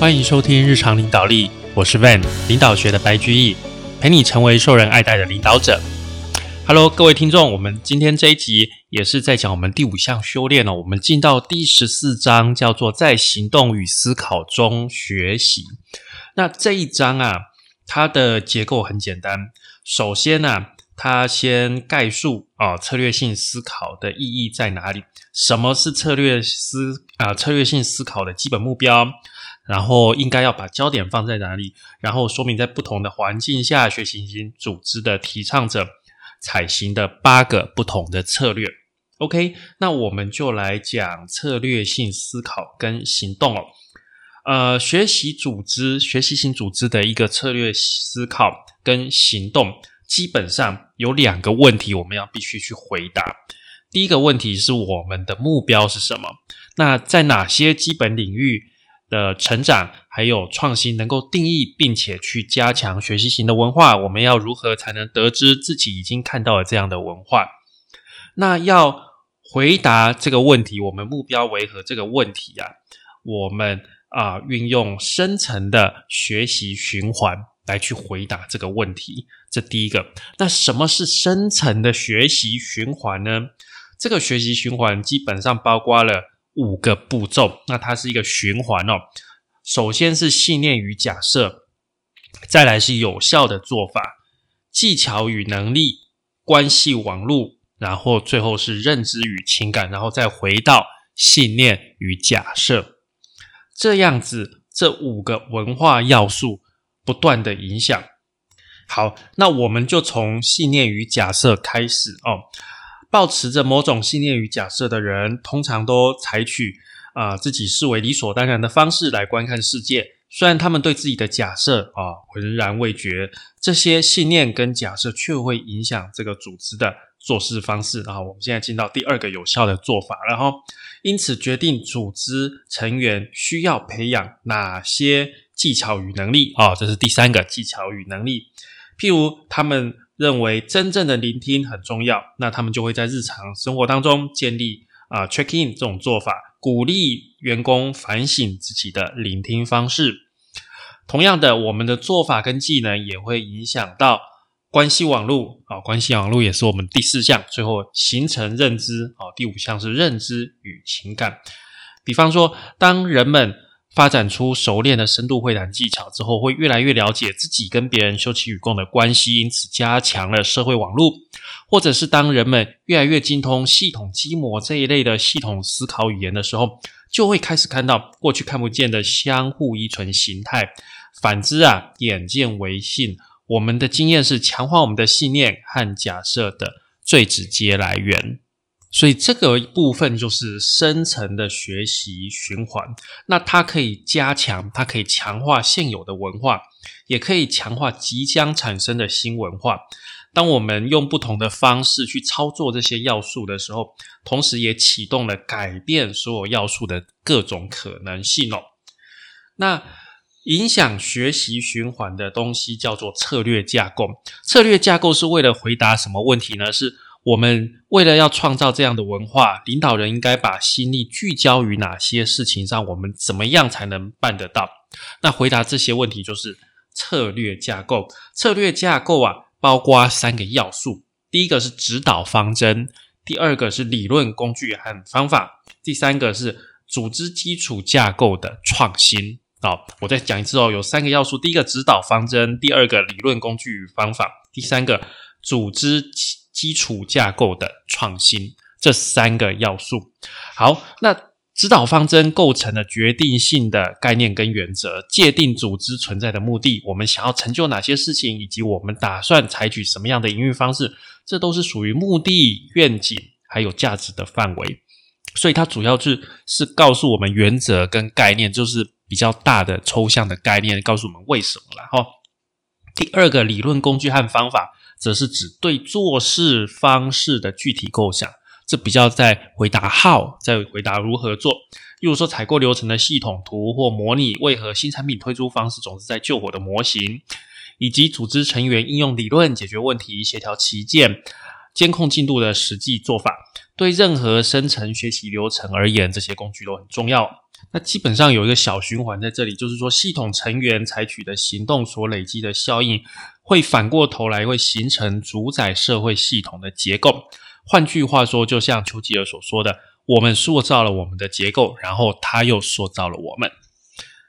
欢迎收听日常领导力，我是 Van 领导学的白居易，陪你成为受人爱戴的领导者。Hello，各位听众，我们今天这一集也是在讲我们第五项修炼哦。我们进到第十四章，叫做在行动与思考中学习。那这一章啊，它的结构很简单。首先呢，它先概述啊策略性思考的意义在哪里？什么是策略思啊策略性思考的基本目标？然后应该要把焦点放在哪里？然后说明在不同的环境下，学习型组织的提倡者采行的八个不同的策略。OK，那我们就来讲策略性思考跟行动哦。呃，学习组织、学习型组织的一个策略思考跟行动，基本上有两个问题，我们要必须去回答。第一个问题是我们的目标是什么？那在哪些基本领域？的成长还有创新能够定义并且去加强学习型的文化，我们要如何才能得知自己已经看到了这样的文化？那要回答这个问题，我们目标为何？这个问题啊，我们啊运用深层的学习循环来去回答这个问题。这第一个，那什么是深层的学习循环呢？这个学习循环基本上包括了。五个步骤，那它是一个循环哦。首先是信念与假设，再来是有效的做法、技巧与能力、关系网络，然后最后是认知与情感，然后再回到信念与假设。这样子，这五个文化要素不断的影响。好，那我们就从信念与假设开始哦。抱持着某种信念与假设的人，通常都采取啊自己视为理所当然的方式来观看世界。虽然他们对自己的假设啊浑然未觉，这些信念跟假设却会影响这个组织的做事方式。然后我们现在进到第二个有效的做法，然后因此决定组织成员需要培养哪些技巧与能力啊，这是第三个技巧与能力。譬如他们。认为真正的聆听很重要，那他们就会在日常生活当中建立啊 check in 这种做法，鼓励员工反省自己的聆听方式。同样的，我们的做法跟技能也会影响到关系网络啊，关系网络也是我们第四项，最后形成认知啊，第五项是认知与情感。比方说，当人们发展出熟练的深度会谈技巧之后，会越来越了解自己跟别人休戚与共的关系，因此加强了社会网络；或者是当人们越来越精通系统基模这一类的系统思考语言的时候，就会开始看到过去看不见的相互依存形态。反之啊，眼见为信，我们的经验是强化我们的信念和假设的最直接来源。所以这个部分就是深层的学习循环，那它可以加强，它可以强化现有的文化，也可以强化即将产生的新文化。当我们用不同的方式去操作这些要素的时候，同时也启动了改变所有要素的各种可能性哦。那影响学习循环的东西叫做策略架构。策略架构是为了回答什么问题呢？是我们为了要创造这样的文化，领导人应该把心力聚焦于哪些事情上？我们怎么样才能办得到？那回答这些问题就是策略架构。策略架构啊，包括三个要素：第一个是指导方针，第二个是理论工具和方法，第三个是组织基础架构的创新。好，我再讲一次哦，有三个要素：第一个指导方针，第二个理论工具与方法，第三个组织。基础架构的创新，这三个要素。好，那指导方针构成了决定性的概念跟原则，界定组织存在的目的，我们想要成就哪些事情，以及我们打算采取什么样的营运方式，这都是属于目的、愿景还有价值的范围。所以它主要是是告诉我们原则跟概念，就是比较大的抽象的概念，告诉我们为什么了哈。第二个理论工具和方法。则是指对做事方式的具体构想，这比较在回答 how，在回答如何做。例如说，采购流程的系统图或模拟为何新产品推出方式总是在救火的模型，以及组织成员应用理论解决问题、协调旗舰、监控进度的实际做法。对任何生成学习流程而言，这些工具都很重要。那基本上有一个小循环在这里，就是说系统成员采取的行动所累积的效应，会反过头来会形成主宰社会系统的结构。换句话说，就像丘吉尔所说的，我们塑造了我们的结构，然后他又塑造了我们。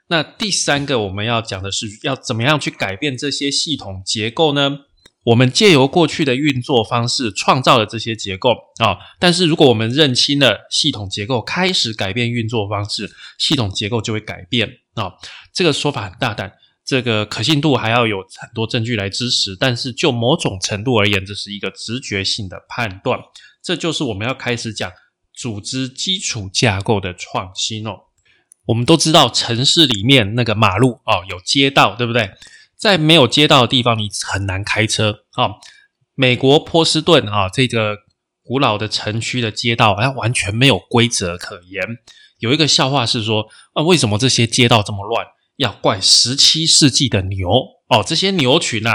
那第三个我们要讲的是，要怎么样去改变这些系统结构呢？我们借由过去的运作方式创造了这些结构啊，但是如果我们认清了系统结构，开始改变运作方式，系统结构就会改变啊。这个说法很大胆，这个可信度还要有很多证据来支持，但是就某种程度而言，这是一个直觉性的判断。这就是我们要开始讲组织基础架构的创新哦。我们都知道城市里面那个马路哦，有街道，对不对？在没有街道的地方，你很难开车啊。美国波士顿啊，这个古老的城区的街道，它完全没有规则可言。有一个笑话是说，啊，为什么这些街道这么乱？要怪十七世纪的牛哦。这些牛群啊，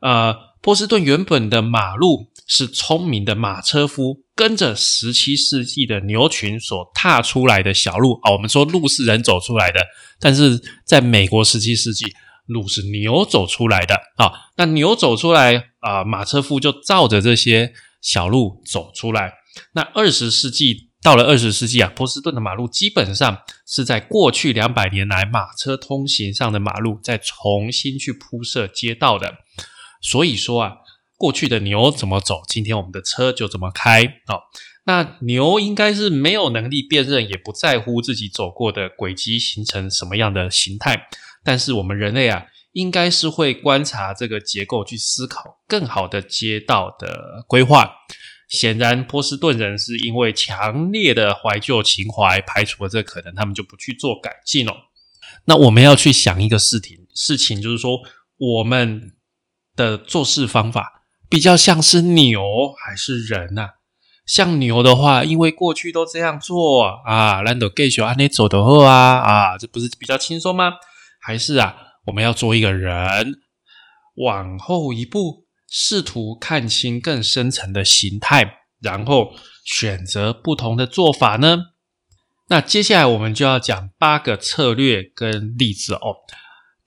呃，波士顿原本的马路是聪明的马车夫跟着十七世纪的牛群所踏出来的小路啊。我们说路是人走出来的，但是在美国十七世纪。路是牛走出来的啊，那牛走出来啊，马车夫就照着这些小路走出来。那二十世纪到了二十世纪啊，波士顿的马路基本上是在过去两百年来马车通行上的马路再重新去铺设街道的。所以说啊，过去的牛怎么走，今天我们的车就怎么开啊。那牛应该是没有能力辨认，也不在乎自己走过的轨迹形成什么样的形态。但是我们人类啊，应该是会观察这个结构，去思考更好的街道的规划。显然，波士顿人是因为强烈的怀旧情怀，排除了这可能，他们就不去做改进了。那我们要去想一个事情，事情就是说，我们的做事方法比较像是牛还是人呐？像牛的话，因为过去都这样做啊，难得继续按你走的后啊啊，这不是比较轻松吗？还是啊，我们要做一个人，往后一步，试图看清更深层的形态，然后选择不同的做法呢？那接下来我们就要讲八个策略跟例子哦。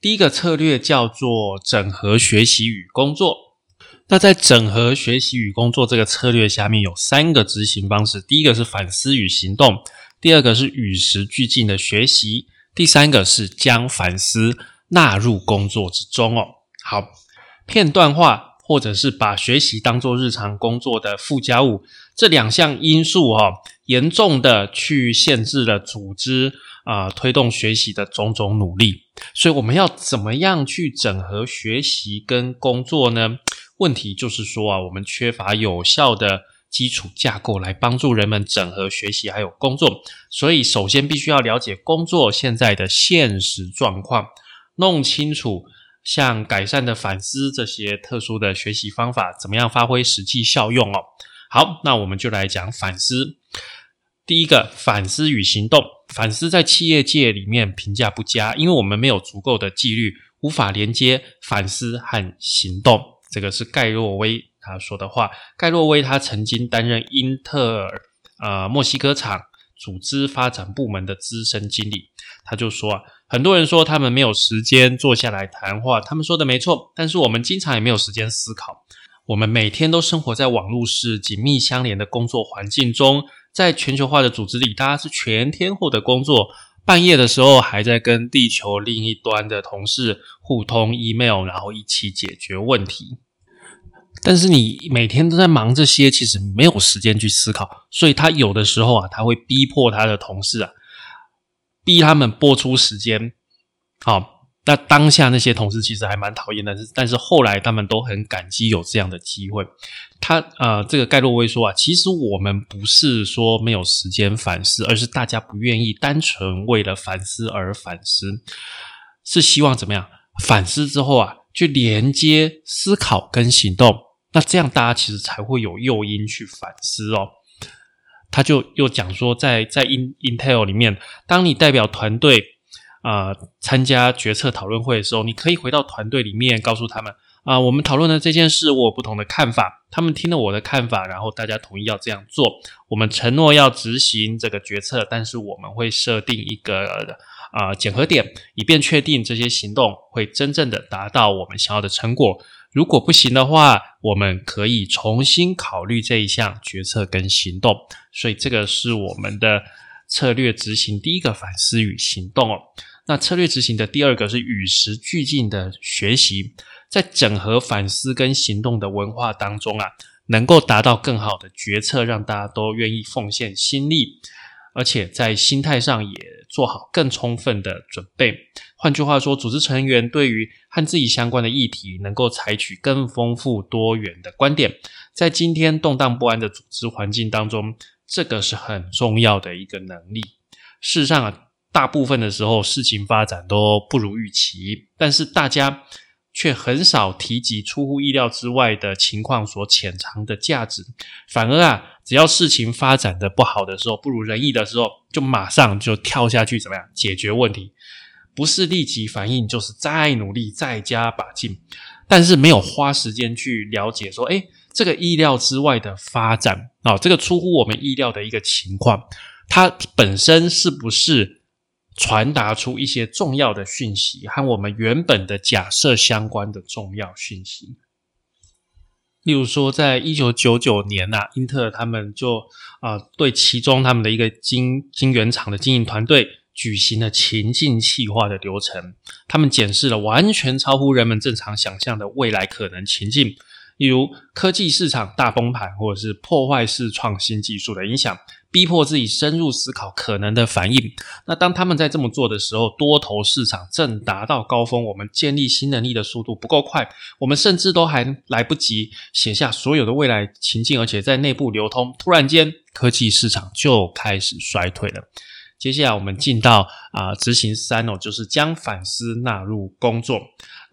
第一个策略叫做整合学习与工作。那在整合学习与工作这个策略下面有三个执行方式：第一个是反思与行动，第二个是与时俱进的学习。第三个是将反思纳入工作之中哦。好，片段化或者是把学习当做日常工作的附加物，这两项因素哈，严重的去限制了组织啊推动学习的种种努力。所以我们要怎么样去整合学习跟工作呢？问题就是说啊，我们缺乏有效的。基础架构来帮助人们整合学习还有工作，所以首先必须要了解工作现在的现实状况，弄清楚像改善的反思这些特殊的学习方法怎么样发挥实际效用哦。好，那我们就来讲反思。第一个，反思与行动。反思在企业界里面评价不佳，因为我们没有足够的纪律，无法连接反思和行动。这个是盖洛威。他说的话，盖洛威他曾经担任英特尔呃墨西哥厂组织发展部门的资深经理。他就说啊，很多人说他们没有时间坐下来谈话，他们说的没错，但是我们经常也没有时间思考。我们每天都生活在网络式紧密相连的工作环境中，在全球化的组织里，大家是全天候的工作，半夜的时候还在跟地球另一端的同事互通 email，然后一起解决问题。但是你每天都在忙这些，其实没有时间去思考，所以他有的时候啊，他会逼迫他的同事啊，逼他们播出时间。好，那当下那些同事其实还蛮讨厌的，是但是后来他们都很感激有这样的机会。他呃，这个盖洛威说啊，其实我们不是说没有时间反思，而是大家不愿意单纯为了反思而反思，是希望怎么样？反思之后啊，去连接思考跟行动。那这样大家其实才会有诱因去反思哦。他就又讲说，在在 In Intel 里面，当你代表团队啊参加决策讨论会的时候，你可以回到团队里面告诉他们啊，我们讨论的这件事，我有不同的看法。他们听了我的看法，然后大家同意要这样做。我们承诺要执行这个决策，但是我们会设定一个啊检核点，以便确定这些行动会真正的达到我们想要的成果。如果不行的话，我们可以重新考虑这一项决策跟行动。所以这个是我们的策略执行第一个反思与行动哦。那策略执行的第二个是与时俱进的学习，在整合反思跟行动的文化当中啊，能够达到更好的决策，让大家都愿意奉献心力，而且在心态上也做好更充分的准备。换句话说，组织成员对于和自己相关的议题，能够采取更丰富多元的观点。在今天动荡不安的组织环境当中，这个是很重要的一个能力。事实上啊。大部分的时候，事情发展都不如预期，但是大家却很少提及出乎意料之外的情况所潜藏的价值。反而啊，只要事情发展的不好的时候，不如人意的时候，就马上就跳下去怎么样解决问题？不是立即反应，就是再努力、再加把劲，但是没有花时间去了解说，哎，这个意料之外的发展啊，这个出乎我们意料的一个情况，它本身是不是？传达出一些重要的讯息和我们原本的假设相关的重要讯息，例如说，在一九九九年呐，英特尔他们就啊对其中他们的一个晶晶圆厂的经营团队举行了情境细化的流程，他们检视了完全超乎人们正常想象的未来可能情境。例如科技市场大崩盘，或者是破坏式创新技术的影响，逼迫自己深入思考可能的反应。那当他们在这么做的时候，多头市场正达到高峰，我们建立新能力的速度不够快，我们甚至都还来不及写下所有的未来情境，而且在内部流通，突然间科技市场就开始衰退了。接下来我们进到啊执行三哦，就是将反思纳入工作。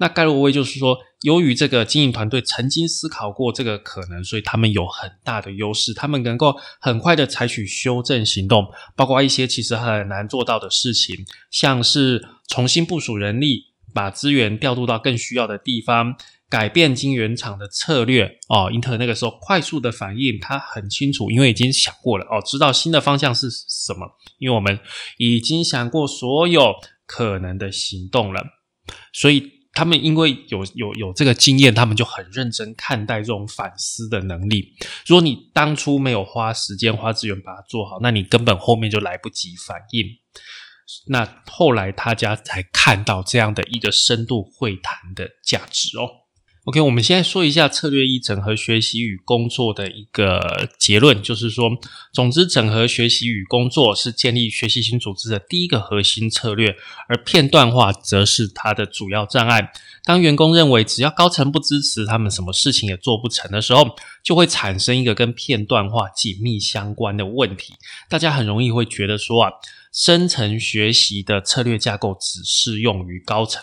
那盖洛威就是说，由于这个经营团队曾经思考过这个可能，所以他们有很大的优势，他们能够很快的采取修正行动，包括一些其实很难做到的事情，像是重新部署人力，把资源调度到更需要的地方，改变晶圆厂的策略。哦，英特尔那个时候快速的反应，他很清楚，因为已经想过了，哦，知道新的方向是什么，因为我们已经想过所有可能的行动了，所以。他们因为有有有这个经验，他们就很认真看待这种反思的能力。如果你当初没有花时间花资源把它做好，那你根本后面就来不及反应。那后来他家才看到这样的一个深度会谈的价值哦。OK，我们现在说一下策略一整合学习与工作的一个结论，就是说，总之，整合学习与工作是建立学习型组织的第一个核心策略，而片段化则是它的主要障碍。当员工认为只要高层不支持，他们什么事情也做不成的时候，就会产生一个跟片段化紧密相关的问题。大家很容易会觉得说啊，深层学习的策略架构只适用于高层。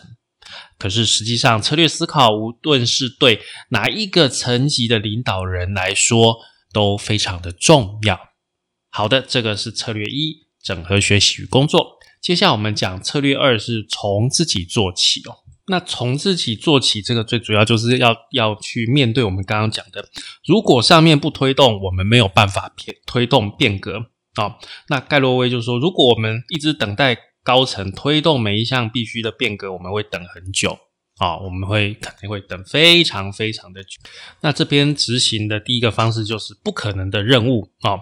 可是实际上，策略思考无论是对哪一个层级的领导人来说都非常的重要。好的，这个是策略一，整合学习与工作。接下来我们讲策略二，是从自己做起哦。那从自己做起，这个最主要就是要要去面对我们刚刚讲的，如果上面不推动，我们没有办法变推动变革啊。那盖洛威就说，如果我们一直等待。高层推动每一项必须的变革，我们会等很久啊，我们会肯定会等非常非常的久。那这边执行的第一个方式就是不可能的任务啊。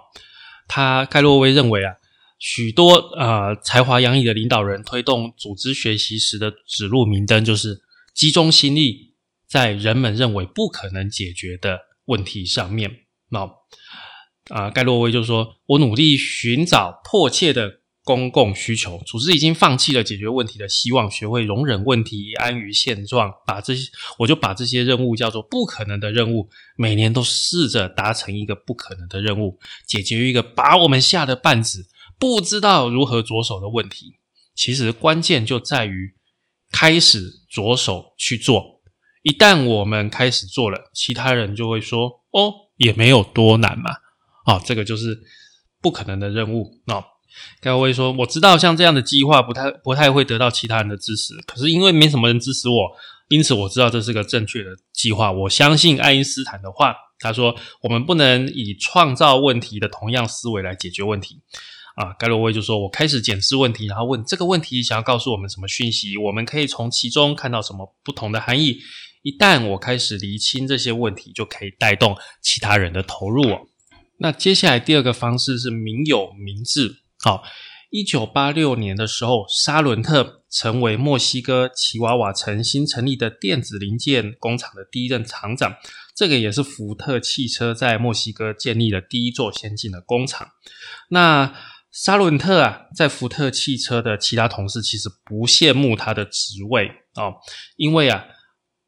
他盖洛威认为啊，许多呃才华洋溢的领导人推动组织学习时的指路明灯，就是集中心力在人们认为不可能解决的问题上面。那啊，盖洛威就说：“我努力寻找迫切的。”公共需求，组织已经放弃了解决问题的希望，学会容忍问题，安于现状。把这些，我就把这些任务叫做不可能的任务。每年都试着达成一个不可能的任务，解决一个把我们吓得半死、不知道如何着手的问题。其实关键就在于开始着手去做。一旦我们开始做了，其他人就会说：“哦，也没有多难嘛。”啊，这个就是不可能的任务。那。盖洛威说：“我知道像这样的计划不太不太会得到其他人的支持，可是因为没什么人支持我，因此我知道这是个正确的计划。我相信爱因斯坦的话，他说我们不能以创造问题的同样思维来解决问题。啊，盖洛威就说：“我开始检视问题，然后问这个问题想要告诉我们什么讯息？我们可以从其中看到什么不同的含义？一旦我开始厘清这些问题，就可以带动其他人的投入哦。那接下来第二个方式是民有民治。好，一九八六年的时候，沙伦特成为墨西哥奇瓦瓦城新成立的电子零件工厂的第一任厂长。这个也是福特汽车在墨西哥建立的第一座先进的工厂。那沙伦特啊，在福特汽车的其他同事其实不羡慕他的职位哦，因为啊，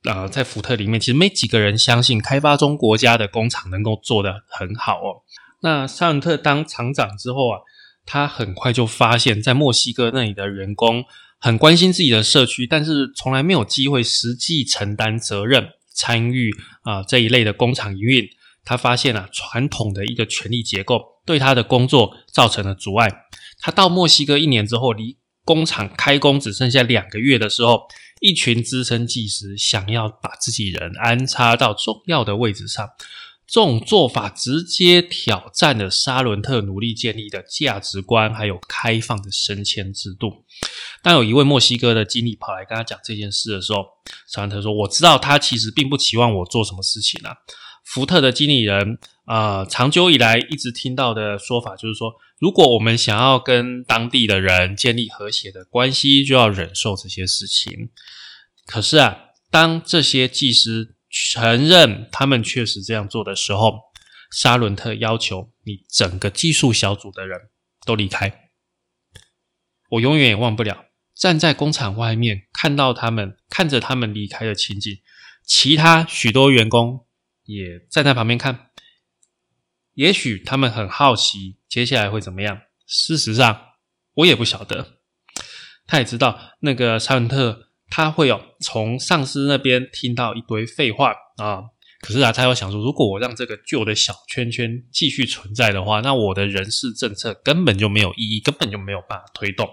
呃，在福特里面其实没几个人相信开发中国家的工厂能够做得很好哦。那沙伦特当厂长之后啊，他很快就发现，在墨西哥那里的员工很关心自己的社区，但是从来没有机会实际承担责任，参与啊这一类的工厂营运。他发现啊，传统的一个权力结构对他的工作造成了阻碍。他到墨西哥一年之后，离工厂开工只剩下两个月的时候，一群资深技师想要把自己人安插到重要的位置上。这种做法直接挑战了沙伦特努力建立的价值观，还有开放的升迁制度。当有一位墨西哥的经理跑来跟他讲这件事的时候，沙伦特说：“我知道他其实并不期望我做什么事情啊。”福特的经理人啊，长久以来一直听到的说法就是说，如果我们想要跟当地的人建立和谐的关系，就要忍受这些事情。可是啊，当这些技师承认他们确实这样做的时候，沙伦特要求你整个技术小组的人都离开。我永远也忘不了站在工厂外面看到他们看着他们离开的情景，其他许多员工。也站在旁边看，也许他们很好奇接下来会怎么样。事实上，我也不晓得。他也知道那个沙伦特他会有从上司那边听到一堆废话啊。可是啊，他又想说，如果我让这个旧的小圈圈继续存在的话，那我的人事政策根本就没有意义，根本就没有办法推动。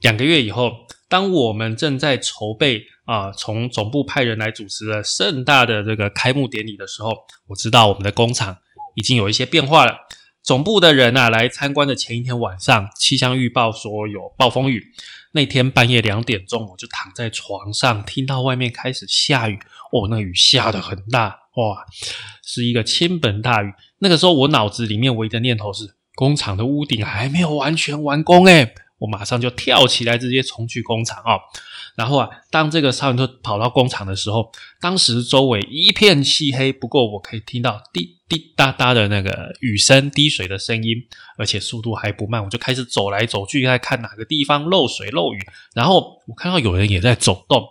两个月以后，当我们正在筹备啊，从总部派人来主持了盛大的这个开幕典礼的时候，我知道我们的工厂已经有一些变化了。总部的人啊，来参观的前一天晚上，气象预报说有暴风雨。那天半夜两点钟，我就躺在床上，听到外面开始下雨。哦，那雨下的很大，哇，是一个倾盆大雨。那个时候，我脑子里面唯一的念头是，工厂的屋顶还没有完全完工，诶我马上就跳起来，直接冲去工厂啊！然后啊，当这个沙文特跑到工厂的时候，当时周围一片漆黑，不过我可以听到滴滴答答的那个雨声、滴水的声音，而且速度还不慢。我就开始走来走去，在看哪个地方漏水漏雨。然后我看到有人也在走动，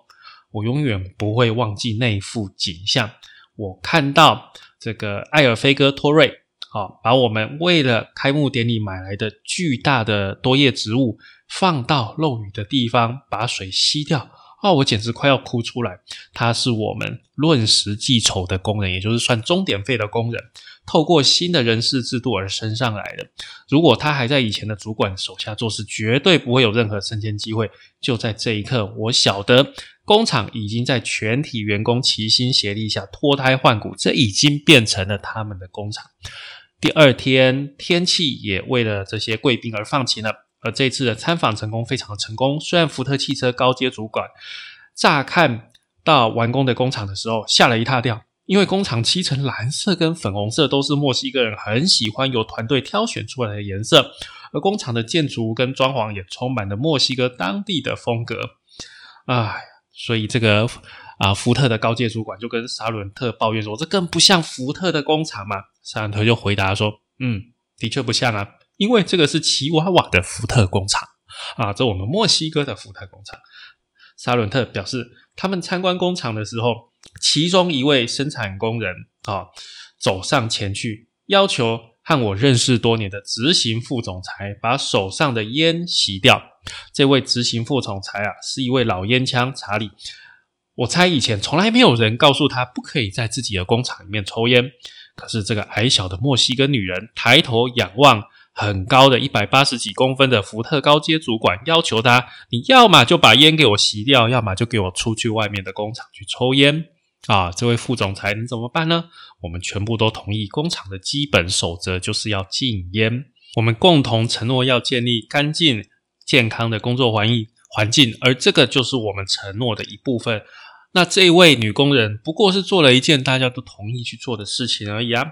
我永远不会忘记那一幅景象。我看到这个艾尔菲哥托瑞。好，把我们为了开幕典礼买来的巨大的多叶植物放到漏雨的地方，把水吸掉。哦，我简直快要哭出来。他是我们论时计酬的工人，也就是算钟点费的工人，透过新的人事制度而升上来的。如果他还在以前的主管手下做事，绝对不会有任何升迁机会。就在这一刻，我晓得工厂已经在全体员工齐心协力下脱胎换骨，这已经变成了他们的工厂。第二天天气也为了这些贵宾而放晴了，而这次的参访成功非常的成功。虽然福特汽车高阶主管乍看到完工的工厂的时候吓了一大跳，因为工厂漆成蓝色跟粉红色都是墨西哥人很喜欢由团队挑选出来的颜色，而工厂的建筑跟装潢也充满了墨西哥当地的风格。哎，所以这个。啊，福特的高阶主管就跟沙伦特抱怨说：“这更不像福特的工厂嘛。”沙伦特就回答说：“嗯，的确不像啊，因为这个是奇瓦瓦的福特工厂啊，这我们墨西哥的福特工厂。”沙伦特表示，他们参观工厂的时候，其中一位生产工人啊走上前去，要求和我认识多年的执行副总裁把手上的烟吸掉。这位执行副总裁啊，是一位老烟枪查理。我猜以前从来没有人告诉他不可以在自己的工厂里面抽烟。可是这个矮小的墨西哥女人抬头仰望很高的一百八十几公分的福特高阶主管，要求他，你要么就把烟给我吸掉，要么就给我出去外面的工厂去抽烟。啊，这位副总裁，你怎么办呢？我们全部都同意，工厂的基本守则就是要禁烟。我们共同承诺要建立干净、健康的工作环境，环境，而这个就是我们承诺的一部分。那这位女工人不过是做了一件大家都同意去做的事情而已啊。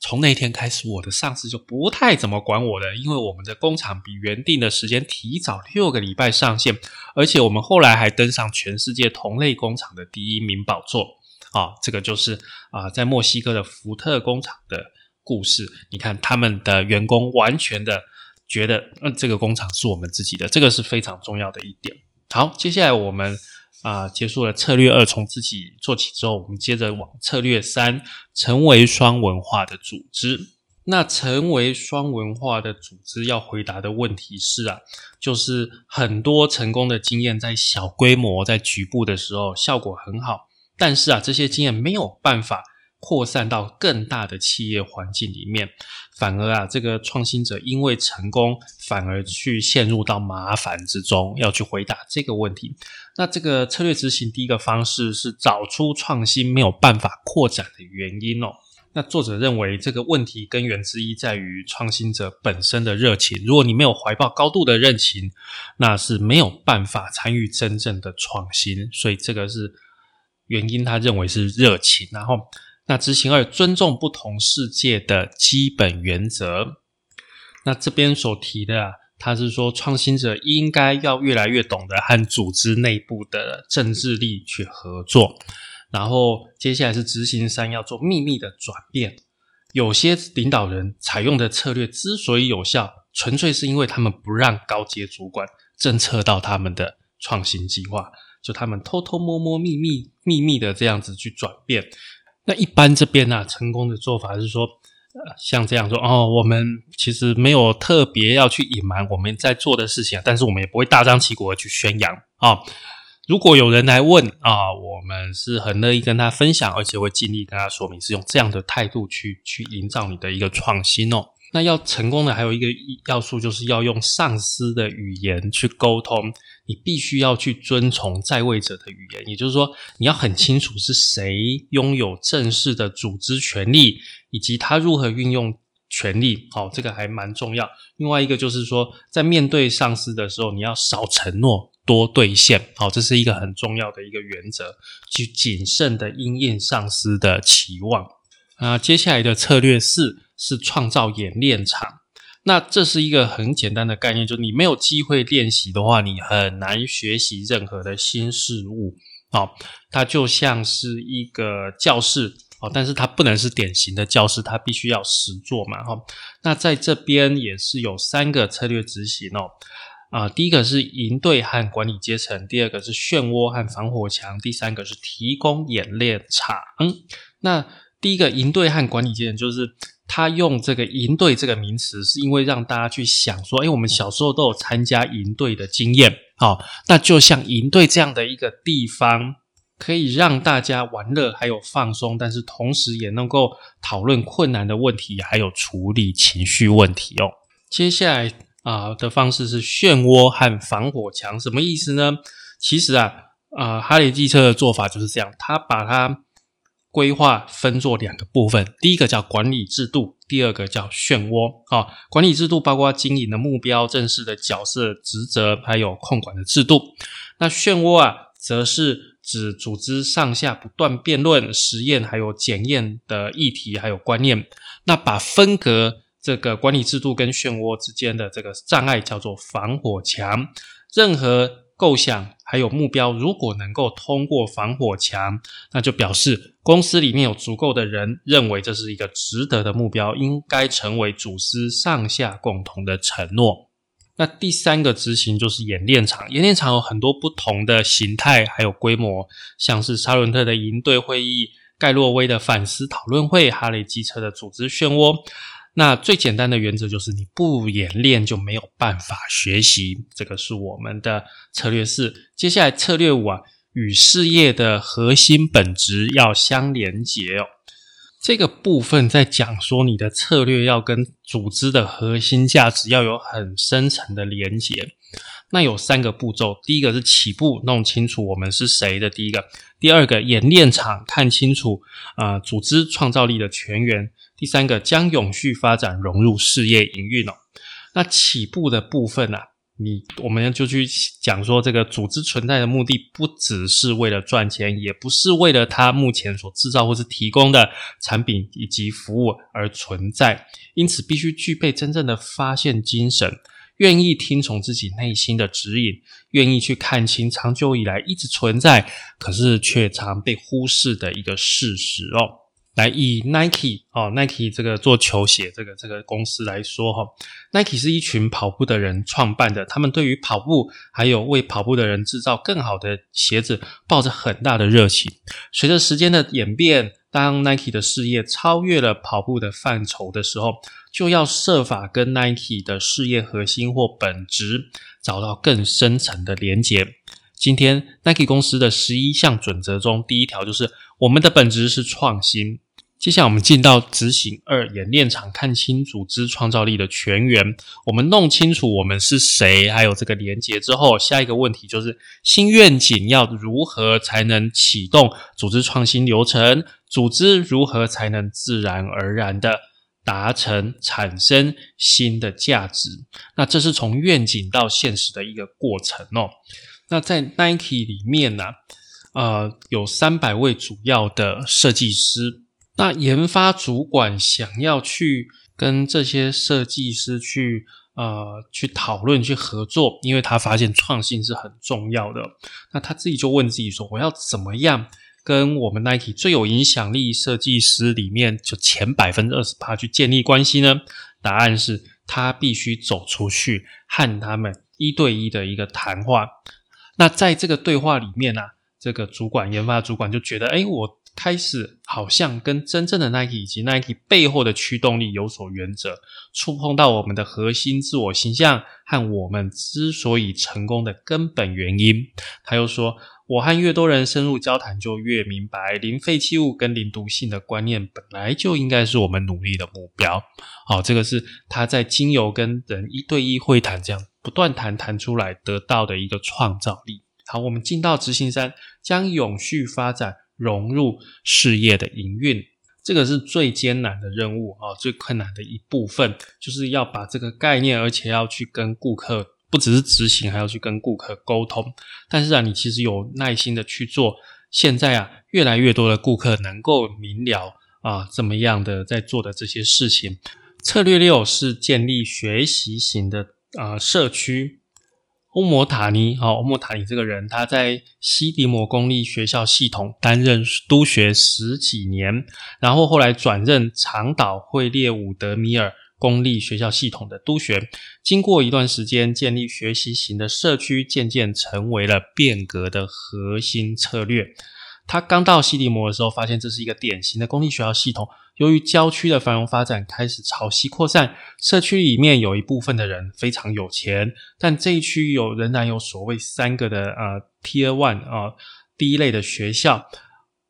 从那天开始，我的上司就不太怎么管我了，因为我们的工厂比原定的时间提早六个礼拜上线，而且我们后来还登上全世界同类工厂的第一名宝座。啊，这个就是啊，在墨西哥的福特工厂的故事。你看，他们的员工完全的觉得，嗯，这个工厂是我们自己的，这个是非常重要的一点。好，接下来我们啊结束了策略二，从自己做起之后，我们接着往策略三，成为双文化的组织。那成为双文化的组织要回答的问题是啊，就是很多成功的经验在小规模、在局部的时候效果很好。但是啊，这些经验没有办法扩散到更大的企业环境里面，反而啊，这个创新者因为成功，反而去陷入到麻烦之中，要去回答这个问题。那这个策略执行第一个方式是找出创新没有办法扩展的原因哦。那作者认为这个问题根源之一在于创新者本身的热情。如果你没有怀抱高度的热情，那是没有办法参与真正的创新。所以这个是。原因他认为是热情，然后那执行二尊重不同世界的基本原则。那这边所提的啊，他是说创新者应该要越来越懂得和组织内部的政治力去合作。然后接下来是执行三要做秘密的转变。有些领导人采用的策略之所以有效，纯粹是因为他们不让高阶主管侦测到他们的创新计划。就他们偷偷摸摸、秘密秘密的这样子去转变。那一般这边呢，成功的做法是说，像这样说哦，我们其实没有特别要去隐瞒我们在做的事情，但是我们也不会大张旗鼓的去宣扬啊。如果有人来问啊，我们是很乐意跟他分享，而且会尽力跟他说明，是用这样的态度去去营造你的一个创新哦。那要成功的还有一个要素，就是要用上司的语言去沟通。你必须要去遵从在位者的语言，也就是说，你要很清楚是谁拥有正式的组织权利，以及他如何运用权力。好，这个还蛮重要。另外一个就是说，在面对上司的时候，你要少承诺，多兑现。好，这是一个很重要的一个原则，去谨慎的应验上司的期望。啊，接下来的策略四是创造演练场。那这是一个很简单的概念，就是你没有机会练习的话，你很难学习任何的新事物啊。它就像是一个教室哦，但是它不能是典型的教室，它必须要实做嘛哈。那在这边也是有三个策略执行哦啊，第一个是营队和管理阶层，第二个是漩涡和防火墙，第三个是提供演练场。那第一个营队和管理阶层就是。他用这个营队这个名词，是因为让大家去想说，哎，我们小时候都有参加营队的经验，好，那就像营队这样的一个地方，可以让大家玩乐还有放松，但是同时也能够讨论困难的问题，还有处理情绪问题哦。接下来啊的方式是漩涡和防火墙，什么意思呢？其实啊啊，哈雷机车的做法就是这样，他把它。规划分作两个部分，第一个叫管理制度，第二个叫漩涡。啊，管理制度包括经营的目标、正式的角色、职责，还有控管的制度。那漩涡啊，则是指组织上下不断辩论、实验还有检验的议题还有观念。那把分隔这个管理制度跟漩涡之间的这个障碍叫做防火墙。任何构想还有目标，如果能够通过防火墙，那就表示公司里面有足够的人认为这是一个值得的目标，应该成为组织上下共同的承诺。那第三个执行就是演练场，演练场有很多不同的形态还有规模，像是沙伦特的营队会议、盖洛威的反思讨论会、哈雷机车的组织漩涡。那最简单的原则就是，你不演练就没有办法学习。这个是我们的策略四。接下来策略五啊，与事业的核心本质要相连接哦。这个部分在讲说，你的策略要跟组织的核心价值要有很深层的连接。那有三个步骤，第一个是起步，弄清楚我们是谁的第一个；第二个演练场，看清楚啊组织创造力的全员；第三个将永续发展融入事业营运哦。那起步的部分呢？你我们就去讲说，这个组织存在的目的不只是为了赚钱，也不是为了它目前所制造或是提供的产品以及服务而存在。因此，必须具备真正的发现精神，愿意听从自己内心的指引，愿意去看清长久以来一直存在，可是却常被忽视的一个事实哦。来以 Nike 哦，Nike 这个做球鞋这个这个公司来说哈，Nike 是一群跑步的人创办的，他们对于跑步还有为跑步的人制造更好的鞋子，抱着很大的热情。随着时间的演变，当 Nike 的事业超越了跑步的范畴的时候，就要设法跟 Nike 的事业核心或本质找到更深层的连结。今天 Nike 公司的十一项准则中，第一条就是我们的本质是创新。接下来我们进到执行二演练场，看清组织创造力的全员。我们弄清楚我们是谁，还有这个连接之后，下一个问题就是新愿景要如何才能启动组织创新流程？组织如何才能自然而然的达成产生新的价值？那这是从愿景到现实的一个过程哦。那在 Nike 里面呢，呃，有三百位主要的设计师。那研发主管想要去跟这些设计师去呃去讨论去合作，因为他发现创新是很重要的。那他自己就问自己说：我要怎么样跟我们 Nike 最有影响力设计师里面就前百分之二十八去建立关系呢？答案是他必须走出去和他们一对一的一个谈话。那在这个对话里面呢，这个主管研发主管就觉得：哎，我。开始好像跟真正的 Nike 以及 Nike 背后的驱动力有所原则，触碰到我们的核心自我形象和我们之所以成功的根本原因。他又说：“我和越多人深入交谈，就越明白零废弃物跟零毒性的观念本来就应该是我们努力的目标。”好，这个是他在经由跟人一对一会谈这样不断谈谈出来得到的一个创造力。好，我们进到执行三，将永续发展。融入事业的营运，这个是最艰难的任务啊，最困难的一部分，就是要把这个概念，而且要去跟顾客，不只是执行，还要去跟顾客沟通。但是啊，你其实有耐心的去做，现在啊，越来越多的顾客能够明了啊，怎么样的在做的这些事情。策略六是建立学习型的啊社区。欧摩塔尼，好，欧摩塔尼这个人，他在西迪摩公立学校系统担任督学十几年，然后后来转任长岛惠列伍德米尔公立学校系统的督学。经过一段时间，建立学习型的社区，渐渐成为了变革的核心策略。他刚到西迪摩的时候，发现这是一个典型的公立学校系统。由于郊区的繁荣发展开始朝西扩散，社区里面有一部分的人非常有钱，但这一区有仍然有所谓三个的呃 Tier One 啊第一类的学校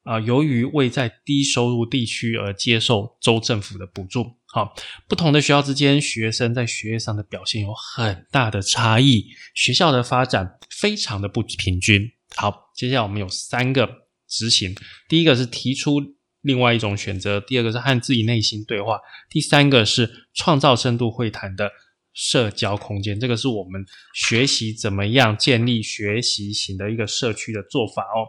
啊，由于未在低收入地区而接受州政府的补助，好，不同的学校之间学生在学业上的表现有很大的差异，学校的发展非常的不平均。好，接下来我们有三个执行，第一个是提出。另外一种选择，第二个是和自己内心对话，第三个是创造深度会谈的社交空间。这个是我们学习怎么样建立学习型的一个社区的做法哦。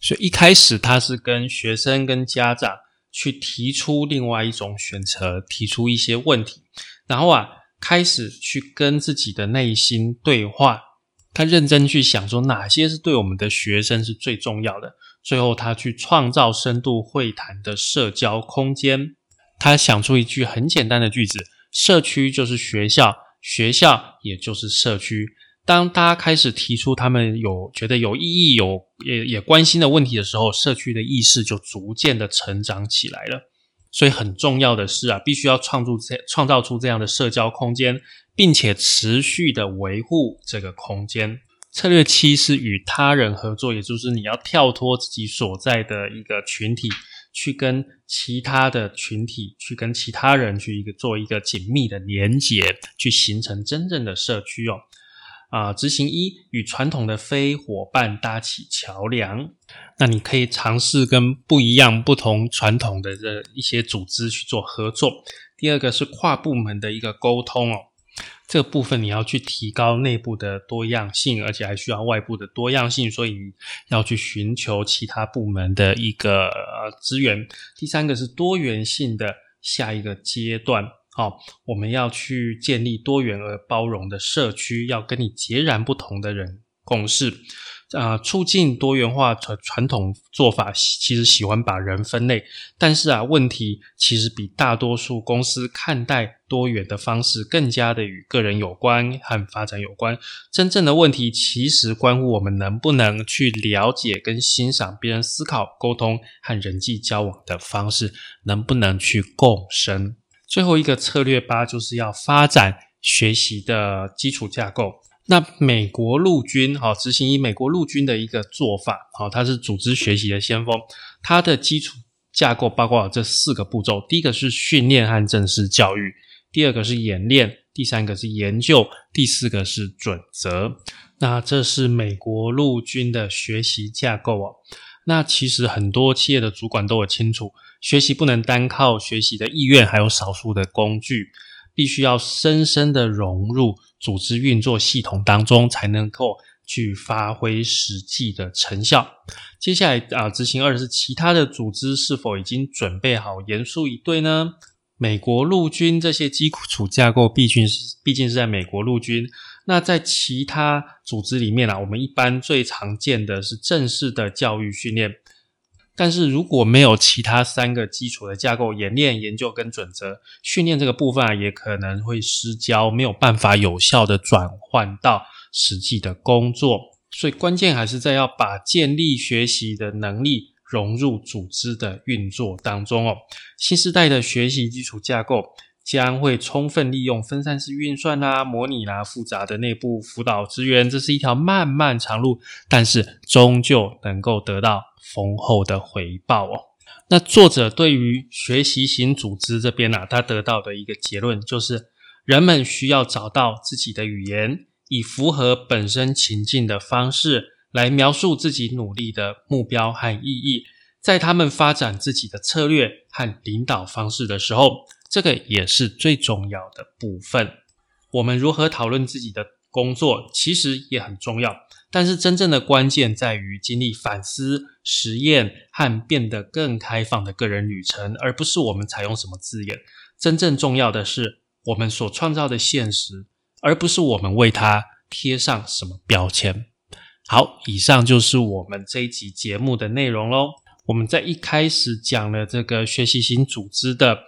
所以一开始他是跟学生跟家长去提出另外一种选择，提出一些问题，然后啊开始去跟自己的内心对话，他认真去想说哪些是对我们的学生是最重要的。最后，他去创造深度会谈的社交空间。他想出一句很简单的句子：“社区就是学校，学校也就是社区。”当大家开始提出他们有觉得有意义、有也也关心的问题的时候，社区的意识就逐渐的成长起来了。所以，很重要的是啊，必须要创造这创造出这样的社交空间，并且持续的维护这个空间。策略七是与他人合作，也就是你要跳脱自己所在的一个群体，去跟其他的群体，去跟其他人去一个做一个紧密的连结，去形成真正的社区哦。啊，执行一与传统的非伙伴搭起桥梁，那你可以尝试跟不一样、不同传统的这一些组织去做合作。第二个是跨部门的一个沟通哦。这个部分你要去提高内部的多样性，而且还需要外部的多样性，所以你要去寻求其他部门的一个资源。第三个是多元性的下一个阶段，好，我们要去建立多元而包容的社区，要跟你截然不同的人共事。啊，促进多元化传传统做法，其实喜欢把人分类，但是啊，问题其实比大多数公司看待多元的方式更加的与个人有关和发展有关。真正的问题其实关乎我们能不能去了解跟欣赏别人思考、沟通和人际交往的方式，能不能去共生。最后一个策略八就是要发展学习的基础架构。那美国陆军，哈，执行以美国陆军的一个做法，好，它是组织学习的先锋。它的基础架构包括这四个步骤：第一个是训练和正式教育；第二个是演练；第三个是研究；第四个是准则。那这是美国陆军的学习架构哦。那其实很多企业的主管都有清楚，学习不能单靠学习的意愿，还有少数的工具。必须要深深的融入组织运作系统当中，才能够去发挥实际的成效。接下来啊，执行二是其他的组织是否已经准备好严肃以对呢？美国陆军这些基础架构毕竟是毕竟是在美国陆军，那在其他组织里面啊，我们一般最常见的是正式的教育训练。但是如果没有其他三个基础的架构，演练、研究跟准则训练这个部分啊，也可能会失焦，没有办法有效的转换到实际的工作。所以关键还是在要把建立学习的能力融入组织的运作当中哦。新时代的学习基础架构。将会充分利用分散式运算啦、模拟啦、复杂的内部辅导资源，这是一条漫漫长路，但是终究能够得到丰厚的回报哦。那作者对于学习型组织这边呢，他得到的一个结论就是，人们需要找到自己的语言，以符合本身情境的方式来描述自己努力的目标和意义，在他们发展自己的策略和领导方式的时候。这个也是最重要的部分。我们如何讨论自己的工作，其实也很重要。但是真正的关键在于经历反思、实验和变得更开放的个人旅程，而不是我们采用什么字眼。真正重要的是我们所创造的现实，而不是我们为它贴上什么标签。好，以上就是我们这一集节目的内容喽。我们在一开始讲了这个学习型组织的。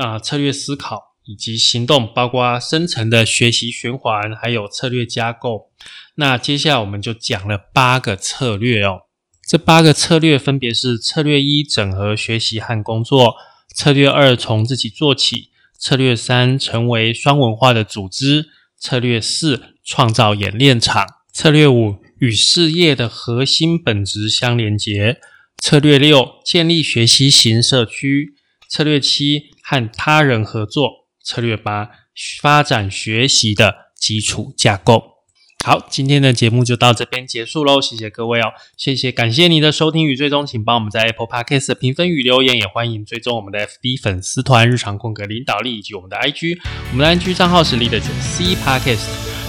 啊，策略思考以及行动，包括深层的学习循环，还有策略架构。那接下来我们就讲了八个策略哦。这八个策略分别是：策略一，整合学习和工作；策略二，从自己做起；策略三，成为双文化的组织；策略四，创造演练场；策略五，与事业的核心本质相连结；策略六，建立学习型社区；策略七。和他人合作策略八，发展学习的基础架构。好，今天的节目就到这边结束喽，谢谢各位哦，谢谢，感谢你的收听与追踪，请帮我们在 Apple Podcast 评分与留言，也欢迎追踪我们的 FB 粉丝团日常空格领导力以及我们的 IG，我们的 IG 账号是 Leader C Podcast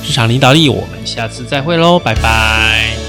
日常领导力，我们下次再会喽，拜拜。